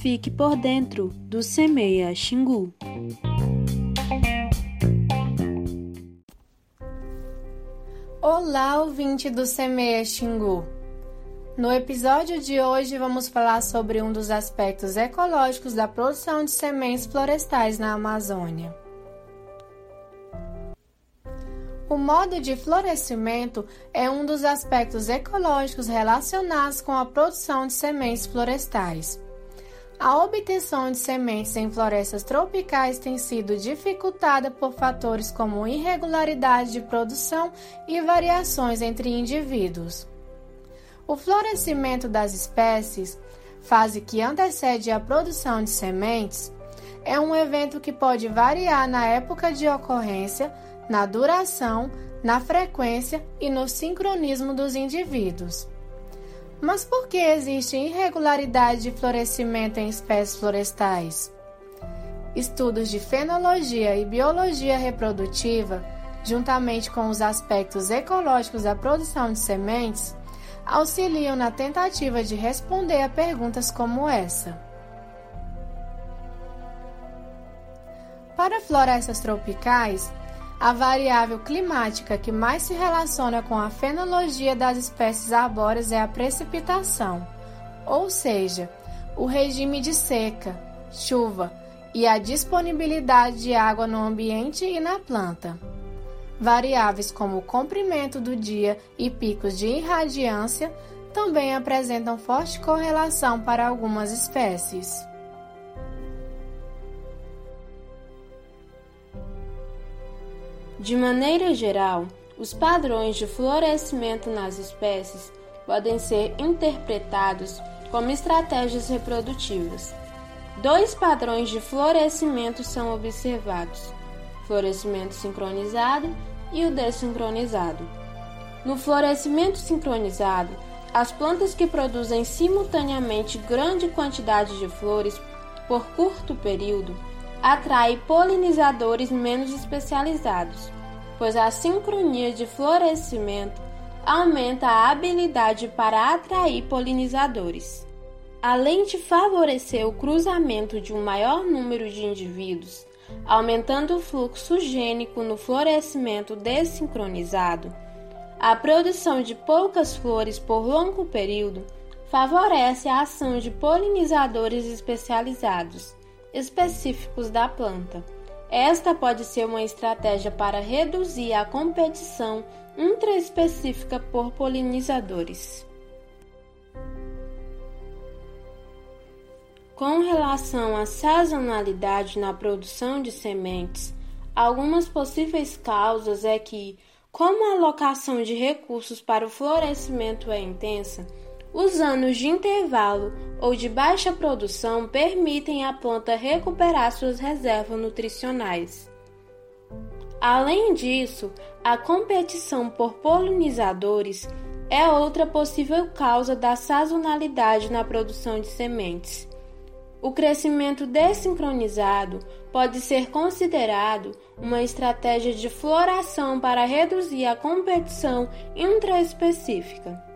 Fique por dentro do Semeia Xingu. Olá, ouvinte do Semeia Xingu. No episódio de hoje vamos falar sobre um dos aspectos ecológicos da produção de sementes florestais na Amazônia. O modo de florescimento é um dos aspectos ecológicos relacionados com a produção de sementes florestais. A obtenção de sementes em florestas tropicais tem sido dificultada por fatores como irregularidade de produção e variações entre indivíduos. O florescimento das espécies, fase que antecede a produção de sementes, é um evento que pode variar na época de ocorrência, na duração, na frequência e no sincronismo dos indivíduos. Mas por que existe irregularidade de florescimento em espécies florestais? Estudos de fenologia e biologia reprodutiva, juntamente com os aspectos ecológicos da produção de sementes, auxiliam na tentativa de responder a perguntas como essa. Para florestas tropicais, a variável climática que mais se relaciona com a fenologia das espécies arbóreas é a precipitação, ou seja, o regime de seca, chuva e a disponibilidade de água no ambiente e na planta. Variáveis como o comprimento do dia e picos de irradiância também apresentam forte correlação para algumas espécies. De maneira geral, os padrões de florescimento nas espécies podem ser interpretados como estratégias reprodutivas. Dois padrões de florescimento são observados: florescimento sincronizado e o desincronizado. No florescimento sincronizado, as plantas que produzem simultaneamente grande quantidade de flores por curto período atraem polinizadores menos especializados, pois a sincronia de florescimento aumenta a habilidade para atrair polinizadores. Além de favorecer o cruzamento de um maior número de indivíduos, aumentando o fluxo gênico no florescimento desincronizado, a produção de poucas flores por longo período favorece a ação de polinizadores especializados, específicos da planta. Esta pode ser uma estratégia para reduzir a competição intraespecífica por polinizadores. Com relação à sazonalidade na produção de sementes, algumas possíveis causas é que, como a alocação de recursos para o florescimento é intensa, os anos de intervalo ou de baixa produção permitem à planta recuperar suas reservas nutricionais. Além disso, a competição por polinizadores é outra possível causa da sazonalidade na produção de sementes. O crescimento desincronizado pode ser considerado uma estratégia de floração para reduzir a competição intraespecífica.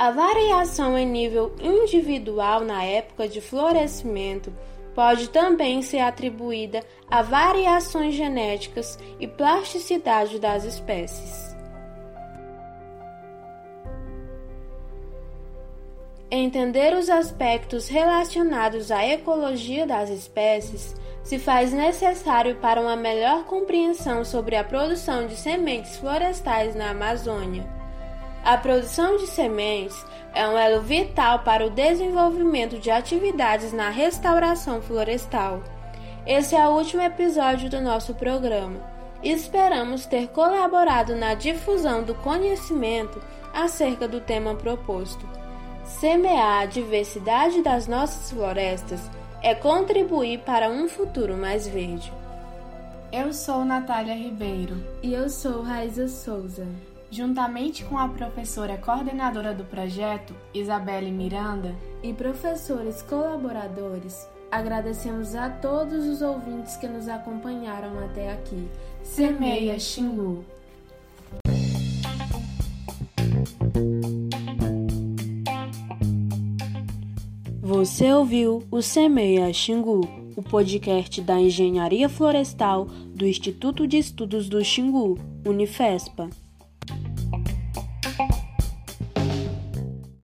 A variação em nível individual na época de florescimento pode também ser atribuída a variações genéticas e plasticidade das espécies. Entender os aspectos relacionados à ecologia das espécies se faz necessário para uma melhor compreensão sobre a produção de sementes florestais na Amazônia. A produção de sementes é um elo vital para o desenvolvimento de atividades na restauração florestal. Esse é o último episódio do nosso programa. Esperamos ter colaborado na difusão do conhecimento acerca do tema proposto. Semear a diversidade das nossas florestas é contribuir para um futuro mais verde. Eu sou Natália Ribeiro. E eu sou Raiza Souza. Juntamente com a professora coordenadora do projeto, Isabelle Miranda, e professores colaboradores, agradecemos a todos os ouvintes que nos acompanharam até aqui. Semeia Xingu. Você ouviu o Semeia Xingu, o podcast da Engenharia Florestal do Instituto de Estudos do Xingu, Unifespa.